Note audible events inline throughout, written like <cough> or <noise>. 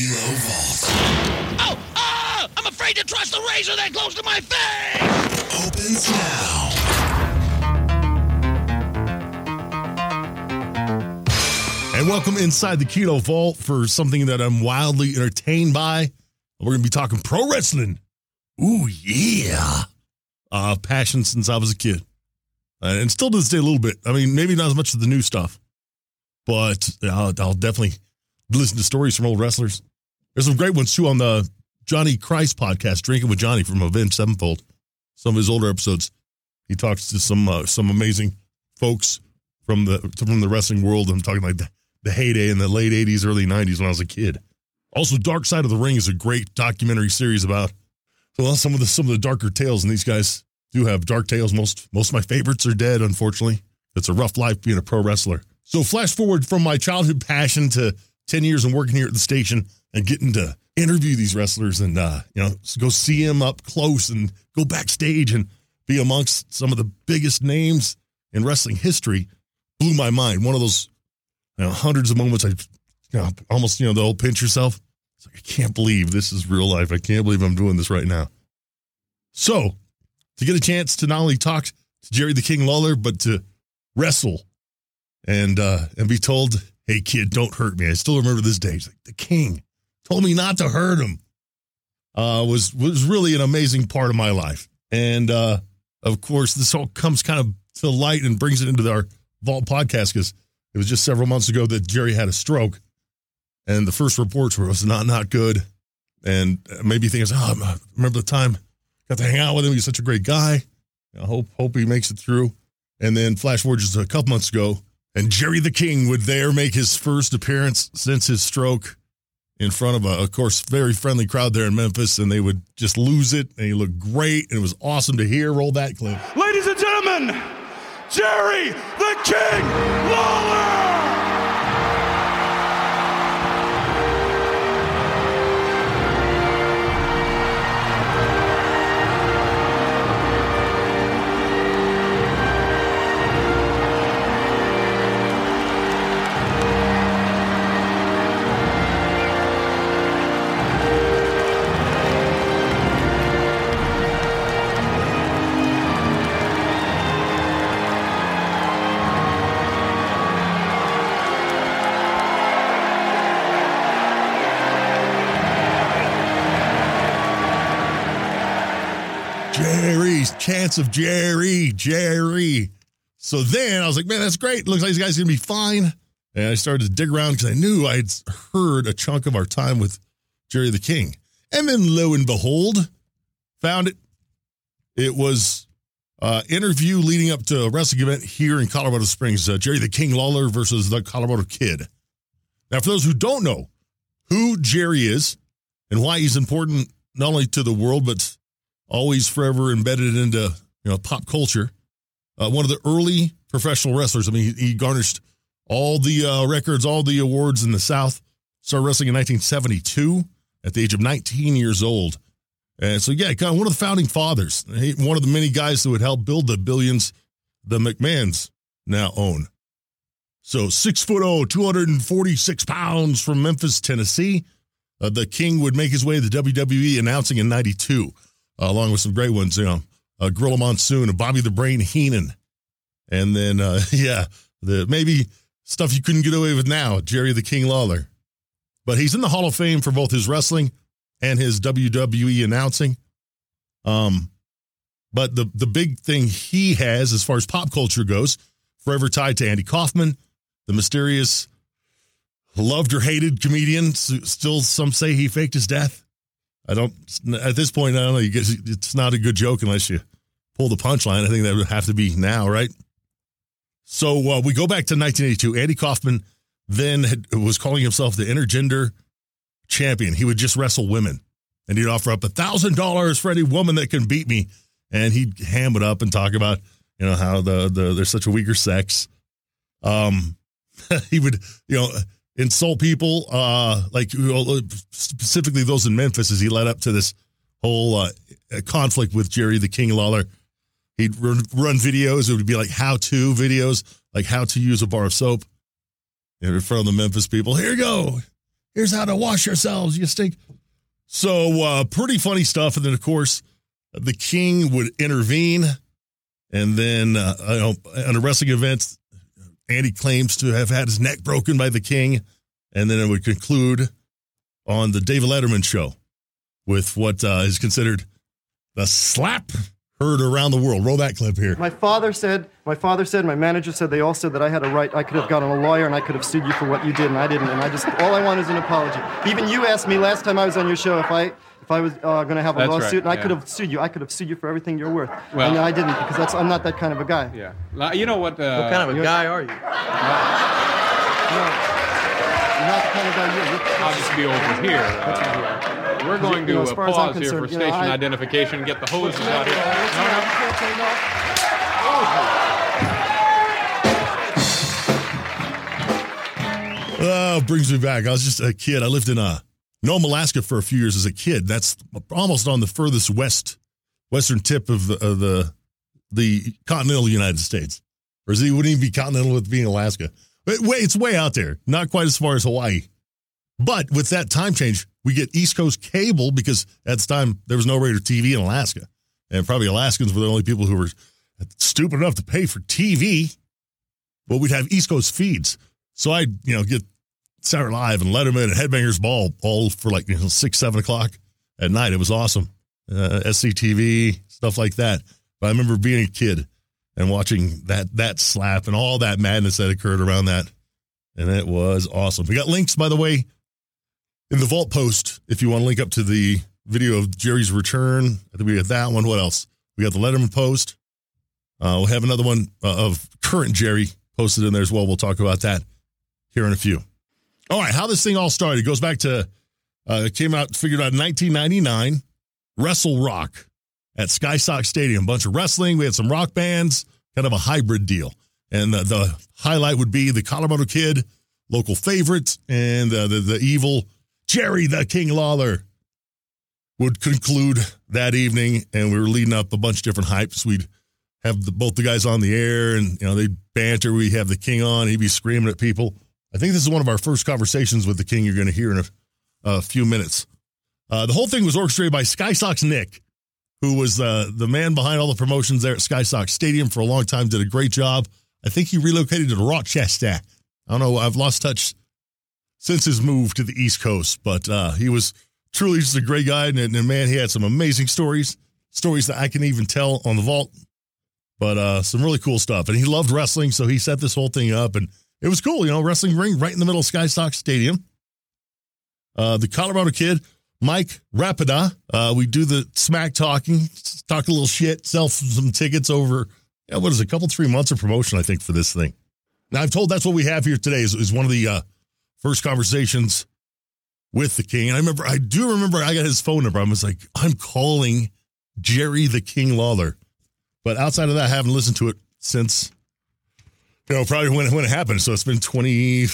Kilo Vault Oh, oh! I'm afraid to trust the razor that close to my face! opens now. And welcome inside the Kilo Vault for something that I'm wildly entertained by. We're going to be talking pro wrestling. Ooh, yeah. Uh, passion since I was a kid. Uh, and still to this day, a little bit. I mean, maybe not as much of the new stuff, but I'll, I'll definitely listen to stories from old wrestlers. There's some great ones too on the Johnny Christ podcast, Drinking with Johnny from Avenged Sevenfold. Some of his older episodes, he talks to some uh, some amazing folks from the from the wrestling world. I'm talking like the, the heyday in the late '80s, early '90s when I was a kid. Also, Dark Side of the Ring is a great documentary series about well some of the some of the darker tales, and these guys do have dark tales. Most most of my favorites are dead, unfortunately. It's a rough life being a pro wrestler. So flash forward from my childhood passion to 10 years and working here at the station and getting to interview these wrestlers and uh, you know go see them up close and go backstage and be amongst some of the biggest names in wrestling history blew my mind. One of those you know, hundreds of moments I you know, almost you know the old pinch yourself. It's like I can't believe this is real life. I can't believe I'm doing this right now. So to get a chance to not only talk to Jerry the King Lawler, but to wrestle and uh, and be told, "Hey kid, don't hurt me." I still remember this day. He's like, "The King told me not to hurt him." Uh, was was really an amazing part of my life, and uh, of course, this all comes kind of to light and brings it into our Vault podcast because it was just several months ago that Jerry had a stroke, and the first reports were it was not not good, and maybe thinking, "Oh, I remember the time got to hang out with him. He's such a great guy." I hope hope he makes it through. And then flash forward just a couple months ago, and Jerry the King would there make his first appearance since his stroke in front of a, of course, very friendly crowd there in Memphis, and they would just lose it. And he looked great, and it was awesome to hear. Roll that clip. Ladies and gentlemen, Jerry the King Lawler! Chance of Jerry, Jerry. So then I was like, man, that's great. Looks like these guys are gonna be fine. And I started to dig around because I knew I'd heard a chunk of our time with Jerry the King. And then lo and behold, found it. It was uh interview leading up to a wrestling event here in Colorado Springs, uh, Jerry the King Lawler versus the Colorado Kid. Now, for those who don't know who Jerry is and why he's important not only to the world but always forever embedded into you know pop culture. Uh, one of the early professional wrestlers. I mean, he, he garnished all the uh, records, all the awards in the South. Started wrestling in 1972 at the age of 19 years old. And so, yeah, kind of one of the founding fathers. He, one of the many guys that would help build the billions the McMahons now own. So, six foot oh, 246 pounds from Memphis, Tennessee. Uh, the King would make his way to the WWE announcing in 92 uh, along with some great ones, you know, uh, Gorilla Monsoon Bobby the Brain Heenan. And then, uh, <laughs> yeah, the maybe stuff you couldn't get away with now, Jerry the King Lawler. But he's in the Hall of Fame for both his wrestling and his WWE announcing. Um, but the the big thing he has, as far as pop culture goes, forever tied to Andy Kaufman, the mysterious, loved or hated comedian. Still, some say he faked his death. I don't. At this point, I don't know. You it's not a good joke unless you pull the punchline. I think that would have to be now, right? So uh, we go back to 1982. Andy Kaufman then had, was calling himself the intergender champion. He would just wrestle women, and he'd offer up a thousand dollars for any woman that can beat me. And he'd ham it up and talk about you know how the the there's such a weaker sex. Um, <laughs> he would you know insult people, uh, like specifically those in Memphis, as he led up to this whole uh, conflict with Jerry the King Lawler. He'd run, videos. It would be like how to videos, like how to use a bar of soap in front of the Memphis people. Here you go. Here's how to wash yourselves, you stink. So uh, pretty funny stuff. And then of course, the king would intervene, and then uh, you know, on a wrestling event, Andy claims to have had his neck broken by the king, and then it would conclude on the David Letterman show with what uh, is considered the slap heard around the world. Roll that clip here. My father said, my father said, my manager said, they all said that I had a right, I could have gotten a lawyer and I could have sued you for what you did, and I didn't. And I just, all I want is an apology. Even you asked me last time I was on your show if I, if I was uh, going to have a That's lawsuit, right, and I yeah. could have sued you. I could have sued you for everything you're worth. Well- and I didn't because that's, I'm not that kind of a guy. Yeah. You know what? Uh, What kind of a you're- guy are you? No, you're not the kind of guy you're. you're I'll just be over here. Uh, we're going to You know, as uh, as pause here for concerned, you know, station I- identification. Get the hoses out here. It's No, no. you can't say no. Oh, brings me back. I was just a kid. I lived in uh, Nome, Alaska for a few years as a kid. That's almost on the furthest west, western tip of the, of the, the continental United States. Or is it, wouldn't even be continental with being Alaska. But it's way out there. Not quite as far as Hawaii. But with that time change, we get East Coast cable because at the time there was no regular TV in Alaska. And probably Alaskans were the only people who were stupid enough to pay for TV. But we'd have East Coast feeds. So I'd, you know, get Saturday Live and Letterman and Headbangers Ball all for like you know, six, seven o'clock at night. It was awesome. Uh, SCTV, stuff like that. But I remember being a kid and watching that that slap and all that madness that occurred around that. And it was awesome. We got links, by the way, in the vault post if you want to link up to the video of Jerry's return. I think we got that one. What else? We got the Letterman post. Uh, we'll have another one uh, of current Jerry posted in there as well. We'll talk about that here in a few. All right, how this thing all started goes back to uh, it came out figured out in 1999. Wrestle Rock at Sky Sox Stadium, bunch of wrestling. We had some rock bands, kind of a hybrid deal. And the, the highlight would be the Colorado Kid, local favorite, and uh, the the evil Jerry the King Lawler would conclude that evening. And we were leading up a bunch of different hypes. We'd have the, both the guys on the air, and you know they'd banter. We have the King on; he'd be screaming at people. I think this is one of our first conversations with the King. You're going to hear in a, a few minutes. Uh, the whole thing was orchestrated by Sky Sox Nick, who was uh, the man behind all the promotions there at Sky Sox Stadium for a long time. Did a great job. I think he relocated to Rochester. I don't know. I've lost touch since his move to the East Coast, but uh, he was truly just a great guy. And, and man, he had some amazing stories, stories that I can even tell on the vault but uh, some really cool stuff. And he loved wrestling, so he set this whole thing up, and it was cool. You know, wrestling ring right in the middle of Sky Sox Stadium. Uh, the Colorado kid, Mike Rapada, uh, we do the smack talking, talk a little shit, sell some tickets over. Yeah, what is it, a couple three months of promotion, I think, for this thing. Now I'm told that's what we have here today is, is one of the uh, first conversations with the king. And I remember, I do remember, I got his phone number. I was like, I'm calling Jerry the King Lawler. But outside of that, I haven't listened to it since, you know, probably when, when it happened. So it's been 20,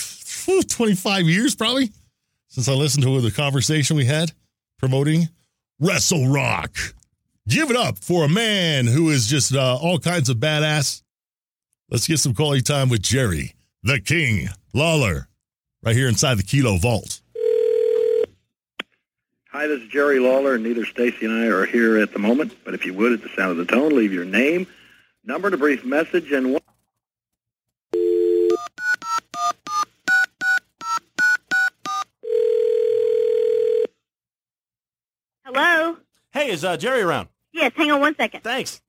25 years probably since I listened to the conversation we had promoting Wrestle Rock. Give it up for a man who is just uh, all kinds of badass. Let's get some quality time with Jerry, the King Lawler, right here inside the Kilo Vault. Hi, this is Jerry Lawler, and neither Stacy and I are here at the moment. But if you would, at the sound of the tone, leave your name, number, and a brief message, and one. Hello? Hey, is uh, Jerry around? Yes, hang on one second. Thanks.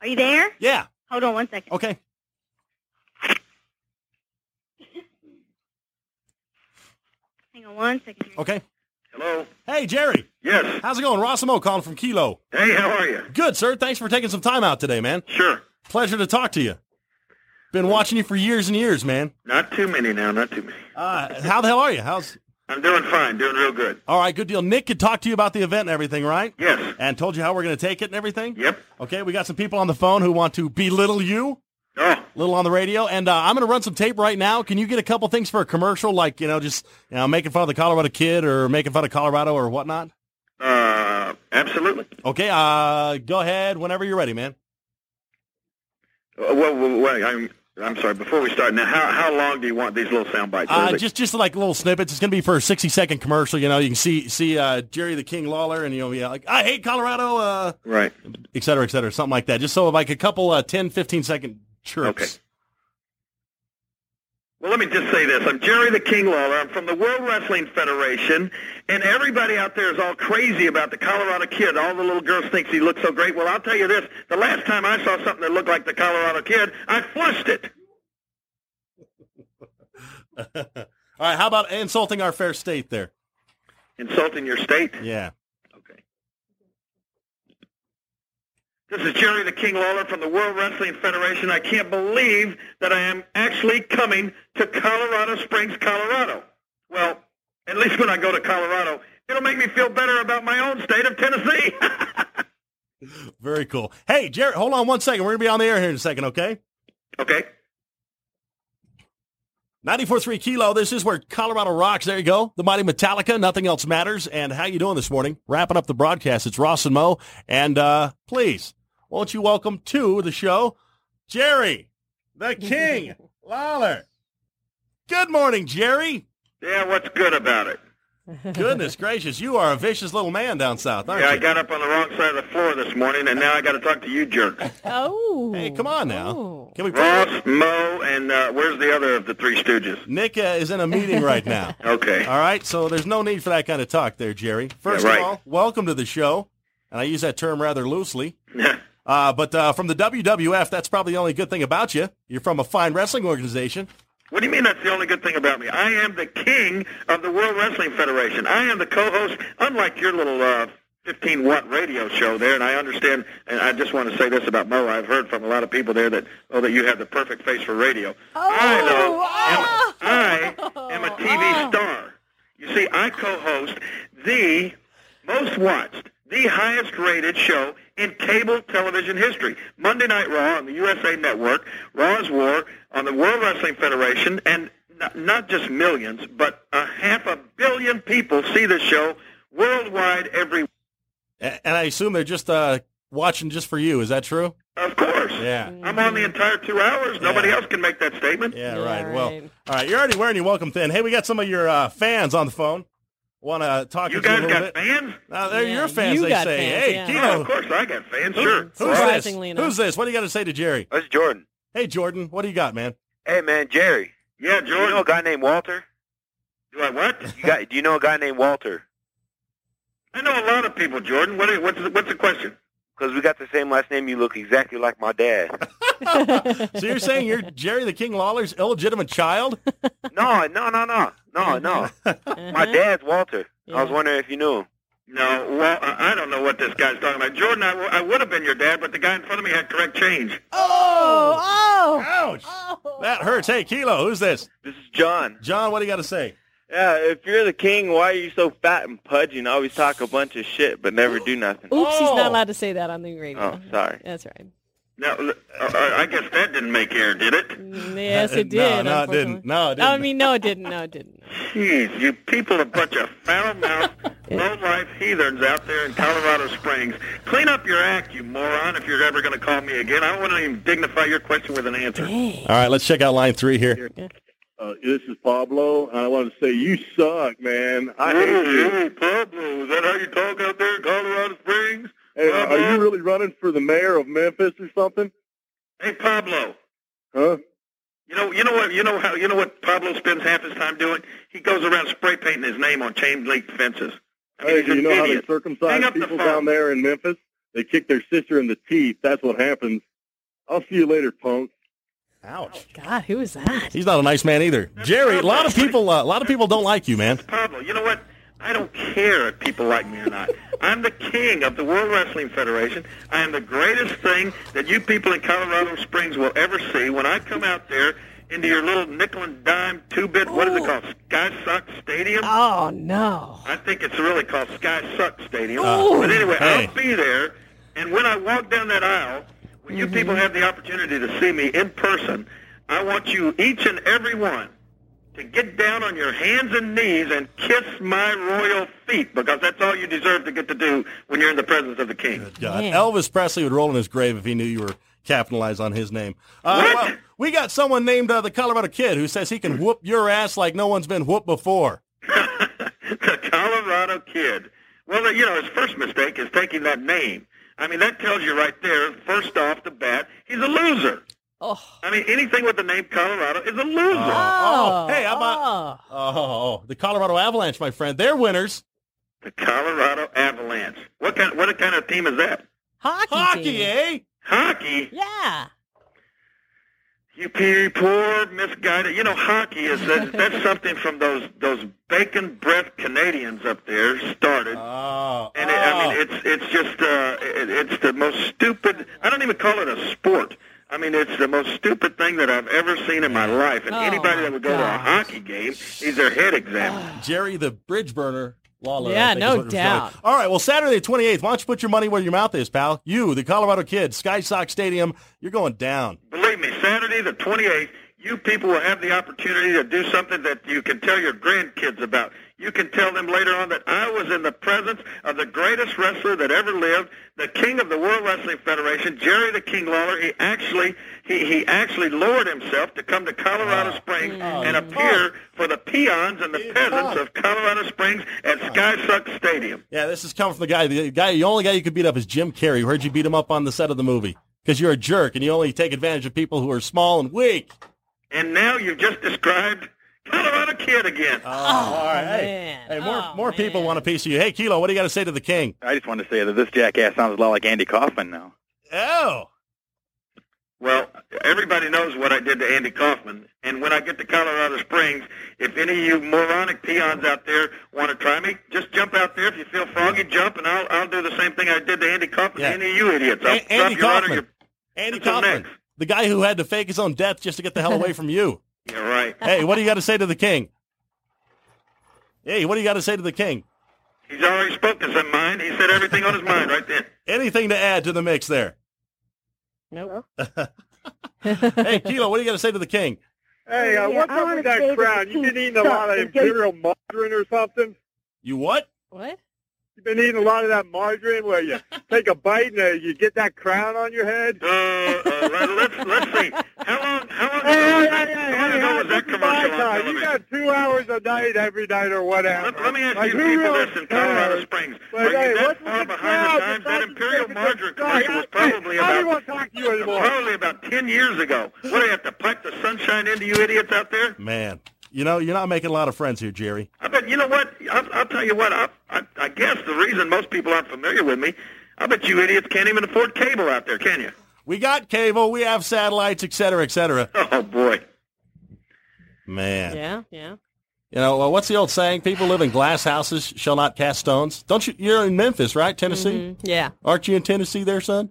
Are you there? Yeah. Hold on one second. Okay. Hang on one second. Here. Okay. Hello. Hey, Jerry. Yes. How's it going? Rossimo calling from Kilo. Hey, how are you? Good, sir. Thanks for taking some time out today, man. Sure. Pleasure to talk to you. Been watching you for years and years, man. Not too many now. Not too many. Uh, how the hell are you? How's I'm doing fine. Doing real good. all right? Good deal. Nick could talk to you about the event and everything, right? Yes. And told you how we're going to take it and everything. Yep. Okay, we got some people on the phone who want to belittle you, Oh, a little on the radio, and uh, I'm going to run some tape right now. Can you get a couple things for a commercial, like you know, just you know, making fun of the Colorado kid or making fun of Colorado or whatnot? uh, absolutely. Okay, uh, go ahead whenever you're ready, man. Uh, well, well, well, I'm I'm sorry. Before we start, now, how how long do you want these little sound bites? Uh, just just like little snippets. It's going to be for a 60 second commercial. You know, you can see see uh, Jerry the King Lawler, and you know, yeah, like I hate Colorado, uh, right. et cetera, et cetera, something like that. Just so like a couple uh, 10, 15 second chirps. Okay. Well, let me just say this. I'm Jerry the King Lawler. I'm from the World Wrestling Federation, and everybody out there is all crazy about the Colorado Kid. All the little girls think he looks so great. Well, I'll tell you this. The last time I saw something that looked like the Colorado Kid, I flushed it. <laughs> All right, how about insulting our fair state there? Insulting your state? Yeah. Okay. This is Jerry the King Lawler from the World Wrestling Federation. I can't believe that I am actually coming to Colorado Springs, Colorado. Well, at least when I go to Colorado, it'll make me feel better about my own state of Tennessee. <laughs> Very cool. Hey, Jerry, hold on one second. We're going to be on the air here in a second, okay? okay. 94.3 Kilo, this is where Colorado rocks. There you go. The mighty Metallica, Nothing Else Matters. And how you doing this morning? Wrapping up the broadcast. It's Ross and Mo. And uh, please, won't you welcome to the show, Jerry, the King <laughs> Lawler. Good morning, Jerry. Yeah, what's good about it? Goodness gracious, you are a vicious little man down south, aren't Yeah, I got up on the wrong side of the floor this morning, and now I got to talk to you jerks. Oh. Hey, come on now. Oh. Can we play? Ross, Mo, and uh, where's the other of the three stooges? Nick uh, is in a meeting right now. <laughs> Okay. All right, so there's no need for that kind of talk there, Jerry. First Yeah, right. of all, welcome to the show. And I use that term rather loosely. <laughs> Uh, but uh, from the WWF, that's probably the only good thing about you. You're from a fine wrestling organization. What do you mean that's the only good thing about me? I am the king of the World Wrestling Federation. I am the co-host, unlike your little uh, 15 watt radio show there. And I understand, and I just want to say this about Mo. I've heard from a lot of people there that, oh, that you have the perfect face for radio. I, though, am, I am a TV star. You see, I co-host the most watched, the highest rated show in cable television history. Monday Night Raw on the USA Network, Raw's War on the World Wrestling Federation, and not, not just millions, but a half a billion people see this show worldwide every And I assume they're just uh, watching just for you. Is that true? Of course. Yeah. I'm on the entire two hours. Nobody else can make that statement. Yeah, right. Well, all right. You're already wearing your welcome thin. Hey, we got some of your uh, fans on the phone. Want to talk You to you a guys little got bit? fans? Uh, they're Yeah, your fans, you they got say. fans, hey, yeah. Kilo, Oh, of course I got fans. Sure. who's this? Enough. Who's this? What do you got to say to Jerry? That's Jordan. Hey, Jordan, what do you got, man? Hey man, Jerry. Yeah, Do you know a guy named Walter? Do I what? You got? Do you know a guy named Walter? I know a lot of people, Jordan. What, what's, the, what's the question? Because we got the same last name. You look exactly like my dad. <laughs> <laughs> So you're saying you're Jerry the King Lawler's illegitimate child? <laughs> no, no, no, no, no, no. My dad's Walter. I was wondering if you knew him. No, well, I I don't know what this guy's talking about. Jordan, I, w- I would have been your dad, but the guy in front of me had correct change. Oh, oh. Ouch! Oh. That hurts. Hey, Kilo, who's this? This is John. John, what do you got to say? Yeah, if you're the king, why are you so fat and pudgy and always talk a bunch of shit but never do nothing? Oops, he's Oh. not allowed to say that on the radio. Oh, sorry. That's right. Now, uh, uh, I guess that didn't make air, did it? Yes, it <laughs> did. no, it didn't. No, it didn't. I mean, no, it didn't. No, it didn't. <laughs> Jeez, you people are a bunch of foul-mouthed, low-life <laughs> heathens out there in Colorado Springs. Clean up your act, you moron, if you're ever going to call me again. I don't want to even dignify your question with an answer. All right, let's check out line three here. Uh, this is Pablo, and I want to say you suck, man. I hate you. Hey, Pablo, is that how you talk out there in Colorado Springs? Hey, are you really running for the mayor of Memphis or something? Hey, Pablo. Huh? You know, you know what, you know how, you know what Pablo spends half his time doing? He goes around spray painting his name on chain link fences. I mean, Hey, do you an know how they circumcise up the people down there in Memphis? They kick their sister in the teeth. That's what happens. I'll see you later, punk. Ouch! God, who is that? He's not a nice man either. Jerry, a lot of people, uh, a lot of people don't like you, man. Pablo, you know what? I don't care if people like me or not. I'm the king of the World Wrestling Federation. I am the greatest thing that you people in Colorado Springs will ever see. When I come out there into your little nickel and dime two-bit, what is it called, Sky Suck Stadium? Oh no. I think it's really called Sky Suck Stadium. Oh. but anyway, Hey. I'll be there, and when I walk down that aisle, when you Mm-hmm. people have the opportunity to see me in person, I want you, each and every one, to get down on your hands and knees and kiss my royal feet, because that's all you deserve to get to do when you're in the presence of the king. God, Man. Elvis Presley would roll in his grave if he knew you were capitalized on his name. Uh, well, we got someone named uh, the Colorado Kid who says he can whoop your ass like no one's been whooped before. <laughs> the Colorado Kid. Well, you know, his first mistake is taking that name. I mean, that tells you right there, first off the bat, he's a loser. Oh. I mean, anything with the name Colorado is a loser. Oh, hey, how about oh, oh, the Colorado Avalanche, my friend? They're winners. The Colorado Avalanche. What kind? What kind of team is that? Hockey. Hockey, team. eh? Hockey. Yeah. You pe- poor misguided. You know, hockey is that, <laughs> that's something from those those bacon breath Canadians up there started. Oh, And it, I mean, it's it's just uh, it, it's the most stupid. I don't even call it a sport. I mean, it's the most stupid thing that I've ever seen in my life. And Oh, anybody that would go to a hockey game needs their head examined. <sighs> Jerry the Bridge Burner. Lawler, I Yeah, no is what it was doubt. All right, well, Saturday the 28th, why don't you put your money where your mouth is, pal? You, the Colorado Kid, Sky Sox Stadium, you're going down. Believe me, Saturday the 28th, you people will have the opportunity to do something that you can tell your grandkids about. You can tell them later on that I was in the presence of the greatest wrestler that ever lived, the king of the World Wrestling Federation, Jerry the King Lawler. He actually he, he actually lowered himself to come to Colorado ah. Springs mm. and mm. appear ah. for the peons and the peasants of Colorado Springs at ah. Sky Suck Stadium. Yeah, this is coming from the guy. The guy, the only guy you could beat up is Jim Carrey. Who heard you beat him up on the set of the movie because you're a jerk and you only take advantage of people who are small and weak. And now you've just described Colorado Kid again. Oh, all right. Oh, hey, man. hey, more Oh, more people want a piece of you. Hey, Kilo, what do you got to say to the king? I just want to say that this jackass sounds a lot like Andy Kaufman now. Oh, Well, everybody knows what I did to Andy Kaufman. And when I get to Colorado Springs, if any of you moronic peons out there want to try me, just jump out there. If you feel froggy, jump, and I'll I'll do the same thing I did to Andy Kaufman. Yeah. Any of you idiots, I'll A- drop Andy your honor, Kaufman. your- Andy Kaufman, next? the guy who had to fake his own death just to get the hell <laughs> away from you. Yeah, right. Hey, what do you got to say to the king? Hey, what do you got to say to the king? He's already spoken his mind. He said everything on his mind right there. Anything to add to the mix there? Nope. <laughs> Hey, Kilo, what do you got to say to the king? Hey, uh, Yeah, what's I up with that that crown? the You been king eating a lot of imperial margarine or something? You what? What? You been eating a lot of that margarine where you <laughs> take a bite and uh, you get that crown on your head? Uh, uh, let, let's let's see. How long? How long? Hey, ago was hey, that, hey, how long ago was that this is my commercial on time. You got two hours a night every night or whatever. Let, let me ask Like, you people really this in Colorado cares? Springs. But, Are hey, you that what's far the behind crowd? the times? The That Imperial Margarine commercial was probably I don't about want to talk to you anymore. probably about ten years ago. What do you have to pipe the sunshine into you idiots out there? Man, you know, you're not making a lot of friends here, Jerry. I bet you know what? I'll, I'll tell you what. I, I, I guess the reason most people aren't familiar with me, I bet you idiots can't even afford cable out there, can you? We got cable, we have satellites, et cetera, et cetera. <laughs> Oh boy. Man. Yeah, yeah. You know, well, what's the old saying? People live in glass houses shall not cast stones. Don't you? You're in Memphis, right? Tennessee? Mhm. Yeah. Aren't you in Tennessee there, son?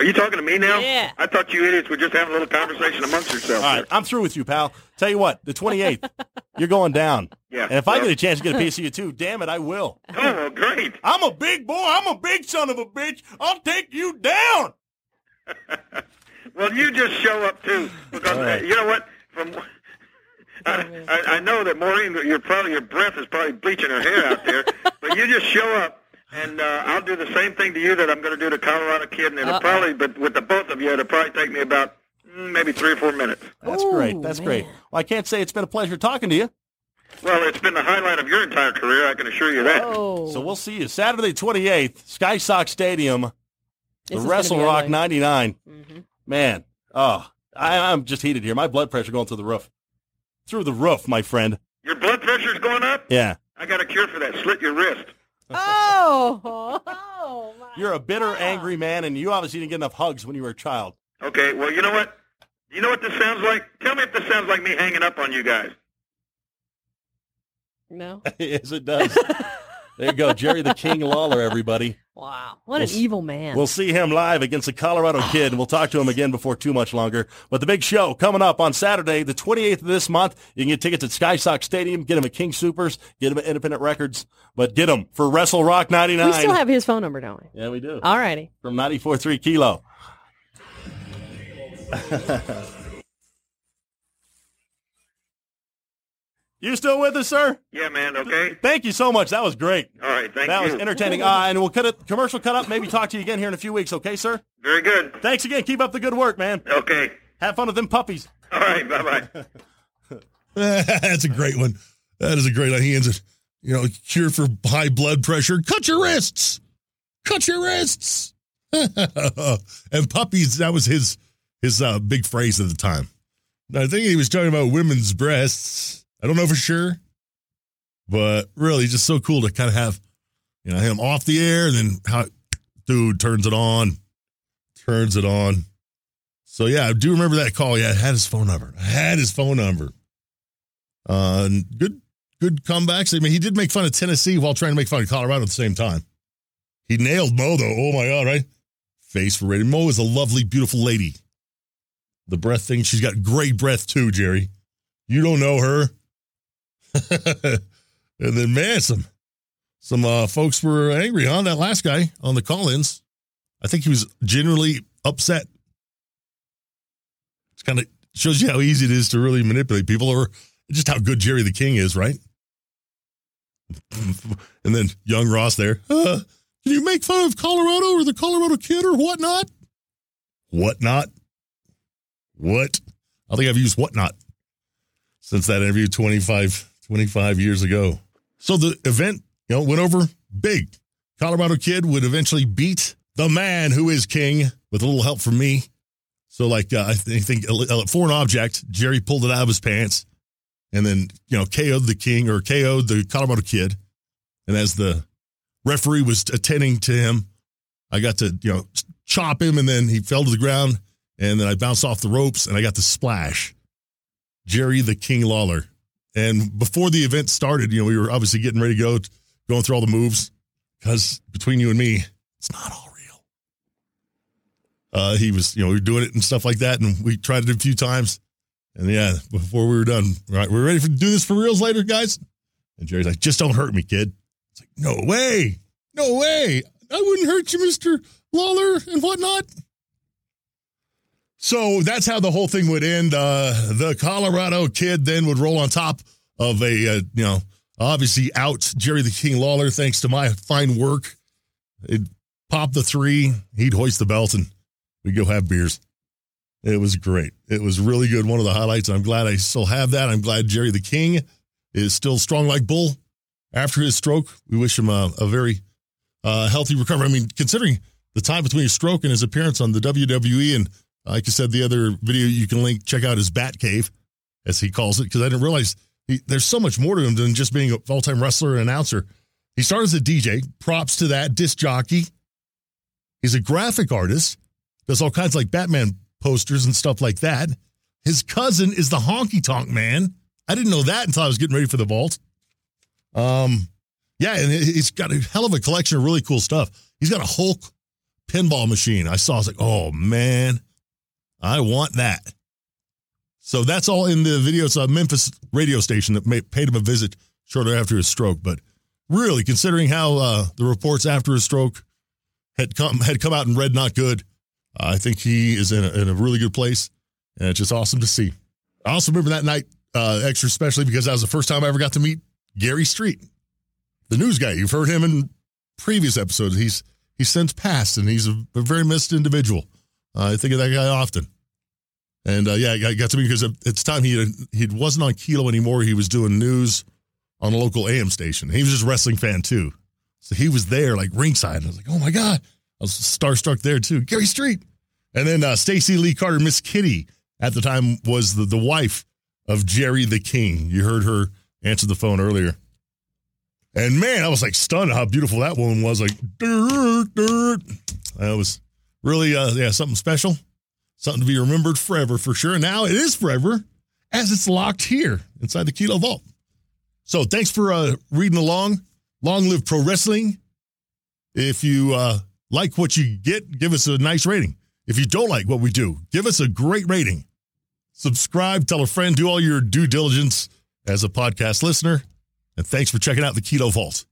Are you talking to me now? Yeah. I thought you idiots were just having a little conversation amongst yourselves. All right, I'm through with you, pal. Tell you what, the 28th, <laughs> you're going down. Yeah. And if I get a chance to get a piece of you <laughs> too, damn it, I will. Oh, well, great. I'm a big boy. I'm a big son of a bitch. I'll take you down. <laughs> Well, you just show up too, because All right. uh, you know what? From I, I, I know that Maureen, your probably your breath is probably bleaching her hair out there, but you just show up, and uh, I'll do the same thing to you that I'm going to do to Colorado Kid, and it'll Uh-oh. probably, but with the both of you, it'll probably take me about mm, maybe three or four minutes. That's Ooh, great. That's great. Well, I can't say it's been a pleasure talking to you. Well, it's been the highlight of your entire career, I can assure you that. Oh. So we'll see you Saturday 28th, Sky Sox Stadium, This the Wrestle Rock ugly. 99. Mhm. Man, oh, I, I'm just heated here. My blood pressure going through the roof. Through the roof, my friend. Your blood pressure's going up. Yeah. I got a cure for that. Slit your wrist. Oh, oh <laughs> my You're a bitter, God. angry man, and you obviously didn't get enough hugs when you were a child. Okay. Well, you know what? You know what this sounds like? Tell me if this sounds like me hanging up on you guys. No. <laughs> yes, it does. there you go. Jerry the King Lawler, everybody. Wow. What an We'll s- evil man. We'll see him live against the Colorado Kid, and we'll talk to him again before too much longer. But the big show coming up on Saturday, the 28th of this month. You can get tickets at Sky Sox Stadium. Get them at King Soopers. Get them at Independent Records. But get them for Wrestle Rock 99. we still have his phone number, don't we? yeah, we do. All righty. From 94.3 Kilo. <laughs> You still with us, sir? Yeah, man. Okay. Thank you so much. That was great. All right. Thank that you. That was entertaining. Uh, and we'll cut it commercial cut up. Maybe talk to you again here in a few weeks. Okay, sir? Very good. Thanks again. Keep up the good work, man. Okay. Have fun with them puppies. All right. Bye bye. <laughs> That's a great one. That is a great one. He ends it, you know, cure for high blood pressure. Cut your wrists. Cut your wrists. <laughs> and puppies, that was his his uh, big phrase at the time. I think he was talking about women's breasts. I don't know for sure, but really, just so cool to kind of have, you know, him off the air and then how, dude turns it on, turns it on. So yeah, I do remember that call. Yeah, I had his phone number. I had his phone number. Uh, good, good comebacks. I mean, he did make fun of Tennessee while trying to make fun of Colorado at the same time. He nailed Mo though. Oh my god, right? Face for rating. Mo is a lovely, beautiful lady. The breath thing, she's got great breath too, Jerry. You don't know her. <laughs> and then man, some some uh, folks were angry on that last guy on the call-ins. I think he was genuinely upset. It's kind of shows you how easy it is to really manipulate people, or just how good Jerry the King is, right? <laughs> and then young Ross there. Uh, can you make fun of Colorado or the Colorado kid or whatnot? Whatnot? What? I think I've used whatnot since that interview 25, 25 years ago. So the event, you know, went over big. Colorado kid would eventually beat the man who is king with a little help from me. So, like, uh, I think uh, for an object, Jerry pulled it out of his pants and then, you know, KO'd the king or KO'd the Colorado kid. And as the referee was attending to him, I got to, you know, chop him and then he fell to the ground and then I bounced off the ropes and I got the splash. Jerry the King Lawler. And before the event started, you know, we were obviously getting ready to go, going through all the moves because between you and me, it's not all real. Uh, he was, you know, we were doing it and stuff like that. And we tried it a few times. And yeah, before we were done, right, we're ready for do this for reals later, guys. And Jerry's like, just don't hurt me, kid. It's like, no way, no way. I wouldn't hurt you, Mister Lawler and whatnot. So that's how the whole thing would end. Uh, the Colorado kid then would roll on top of a, uh, you know, obviously out Jerry the King Lawler, thanks to my fine work. It popped the three. He'd hoist the belt and we'd go have beers. It was great. It was really good. One of the highlights. I'm glad I still have that. I'm glad Jerry the King is still strong like bull after his stroke. We wish him a, a very uh, healthy recovery. I mean, considering the time between his stroke and his appearance on the WWE, and like I said, the other video you can link, check out his Bat Cave, as he calls it, because I didn't realize he, there's so much more to him than just being a full time wrestler and announcer. He started as a DJ. Props to that disc jockey. He's a graphic artist. Does all kinds of like Batman posters and stuff like that. His cousin is the honky tonk man. I didn't know that until I was getting ready for the vault. Um, yeah, and he's got a hell of a collection of really cool stuff. He's got a Hulk pinball machine. I saw. I was like, oh man, I want that. So that's all in the video. It's a Memphis radio station that made, paid him a visit shortly after his stroke. But really, considering how uh, the reports after his stroke had come had come out and read not good, I think he is in a, in a really good place, and it's just awesome to see. I also remember that night uh, extra especially because that was the first time I ever got to meet Gary Street, the news guy. You've heard him in previous episodes. He's he's since passed, and he's a, a very missed individual. Uh, I think of that guy often. And uh, yeah, I got to meet because it's time he he wasn't on Kilo anymore. He was doing news on a local AM station. He was just wrestling fan too, so he was there like ringside. I was like, oh my god, I was starstruck there too. Gary Street, and then uh, Stacy Lee Carter, Miss Kitty at the time was the the wife of Jerry the King. You heard her answer the phone earlier. And man, I was like stunned how beautiful that woman was. Like, dirt, dirt. That was really, uh, yeah, something special, something to be remembered forever for sure. Now it is forever as it's locked here inside the Kilo Vault. So thanks for uh, reading along. Long live pro wrestling. If you uh, like what you get, give us a nice rating. If you don't like what we do, give us a great rating. Subscribe, tell a friend, do all your due diligence as a podcast listener. And thanks for checking out the Kilo Vault.